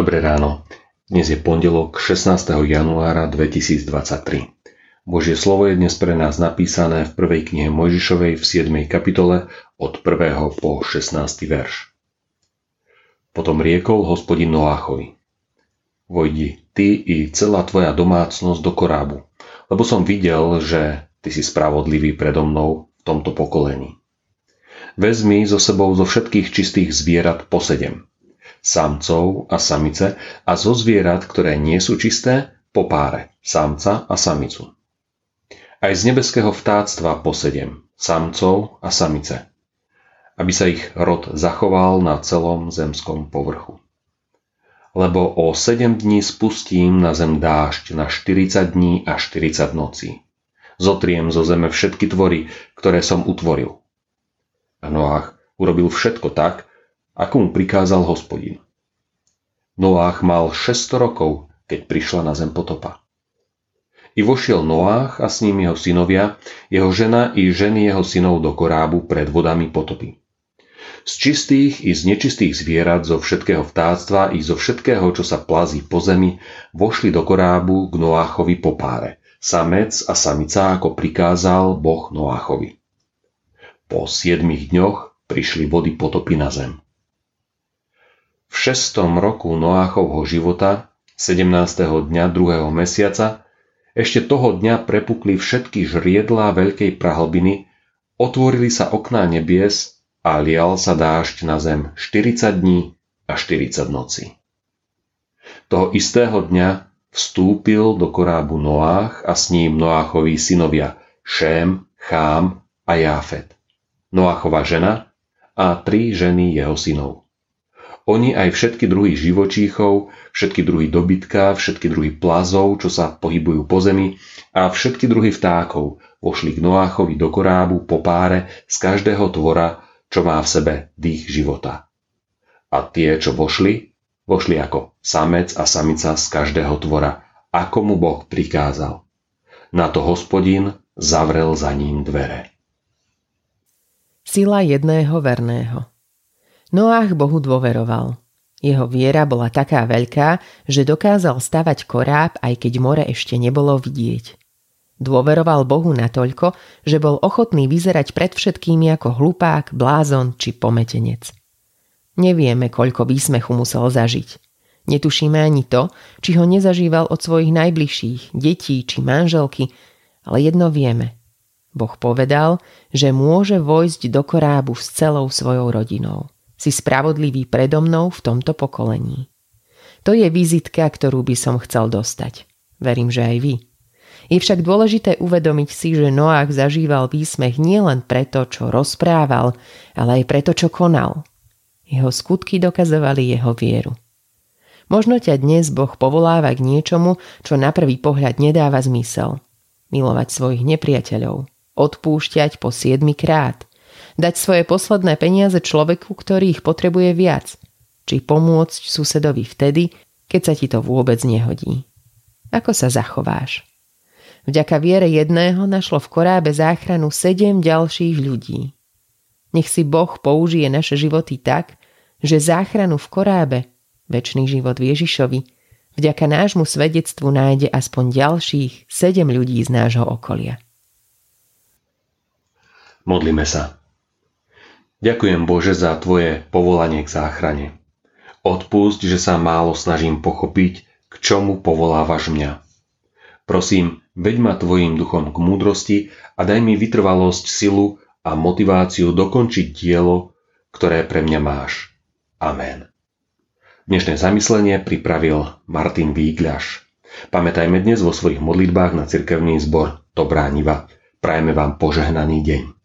Dnes je pondelok 16. januára 2023. Božie slovo je dnes pre nás napísané v prvej knihe Mojžišovej v 7. kapitole od 1. po 16. verš. Potom riekol hospodin Noáchovi. Vojdi ty i celá tvoja domácnosť do korábu, lebo som videl, že ty si spravodlivý predo mnou v tomto pokolení. Vezmi so sebou zo všetkých čistých zvierat po sedem, samcov a samice a zo zvierat, ktoré nie sú čisté, po páre, samca a samicu. Aj z nebeského vtáctva po sedem, samcov a samice, aby sa ich rod zachoval na celom zemskom povrchu. Lebo o sedem dní spustím na zem dážď na 40 dní a 40 nocí. Zotriem zo zeme všetky tvory, ktoré som utvoril. A Noach urobil všetko tak, ako mu prikázal hospodin. Noách mal 600 rokov, keď prišla na zem potopa. I vošiel Noách a s ním jeho synovia, jeho žena i ženy jeho synov do korábu pred vodami potopy. Z čistých i z nečistých zvierat, zo všetkého vtáctva i zo všetkého, čo sa plazí po zemi, vošli do korábu k Noáchovi po páre, samec a samica, ako prikázal Boh Noáchovi. Po siedmých dňoch prišli vody potopy na zem. V šestom roku Noáchovho života, 17. dňa druhého mesiaca, ešte toho dňa prepukli všetky žriedlá veľkej prahlbiny, otvorili sa okná nebies a lial sa dážď na zem 40 dní a 40 noci. Toho istého dňa vstúpil do korábu Noách a s ním Noáchovi synovia Šém, Chám a Jáfet. Noáchova žena a tri ženy jeho synov. Oni aj všetky druhy živočíchov, všetky druhy dobytka, všetky druhy plazov, čo sa pohybujú po zemi a všetky druhy vtákov vošli k Noáchovi do korábu po páre z každého tvora, čo má v sebe dých života. A tie, čo vošli, vošli ako samec a samica z každého tvora, ako mu Boh prikázal. Na to hospodin zavrel za ním dvere. Sila jedného verného Noách Bohu dôveroval. Jeho viera bola taká veľká, že dokázal stavať koráb, aj keď more ešte nebolo vidieť. Dôveroval Bohu natoľko, že bol ochotný vyzerať pred všetkými ako hlupák, blázon či pometenec. Nevieme, koľko výsmechu musel zažiť. Netušíme ani to, či ho nezažíval od svojich najbližších, detí či manželky, ale jedno vieme. Boh povedal, že môže vojsť do korábu s celou svojou rodinou si spravodlivý predo mnou v tomto pokolení. To je vizitka, ktorú by som chcel dostať. Verím, že aj vy. Je však dôležité uvedomiť si, že Noach zažíval výsmech nielen preto, čo rozprával, ale aj preto, čo konal. Jeho skutky dokazovali jeho vieru. Možno ťa dnes Boh povoláva k niečomu, čo na prvý pohľad nedáva zmysel. Milovať svojich nepriateľov, odpúšťať po siedmi krát, dať svoje posledné peniaze človeku, ktorý ich potrebuje viac, či pomôcť susedovi vtedy, keď sa ti to vôbec nehodí. Ako sa zachováš? Vďaka viere jedného našlo v korábe záchranu sedem ďalších ľudí. Nech si Boh použije naše životy tak, že záchranu v korábe, väčší život v Ježišovi, vďaka nášmu svedectvu nájde aspoň ďalších sedem ľudí z nášho okolia. Modlíme sa. Ďakujem Bože za Tvoje povolanie k záchrane. Odpusť, že sa málo snažím pochopiť, k čomu povolávaš mňa. Prosím, veď ma Tvojim duchom k múdrosti a daj mi vytrvalosť, silu a motiváciu dokončiť dielo, ktoré pre mňa máš. Amen. Dnešné zamyslenie pripravil Martin Vígľaš. Pamätajme dnes vo svojich modlitbách na cirkevný zbor Dobrá Niva. Prajeme vám požehnaný deň.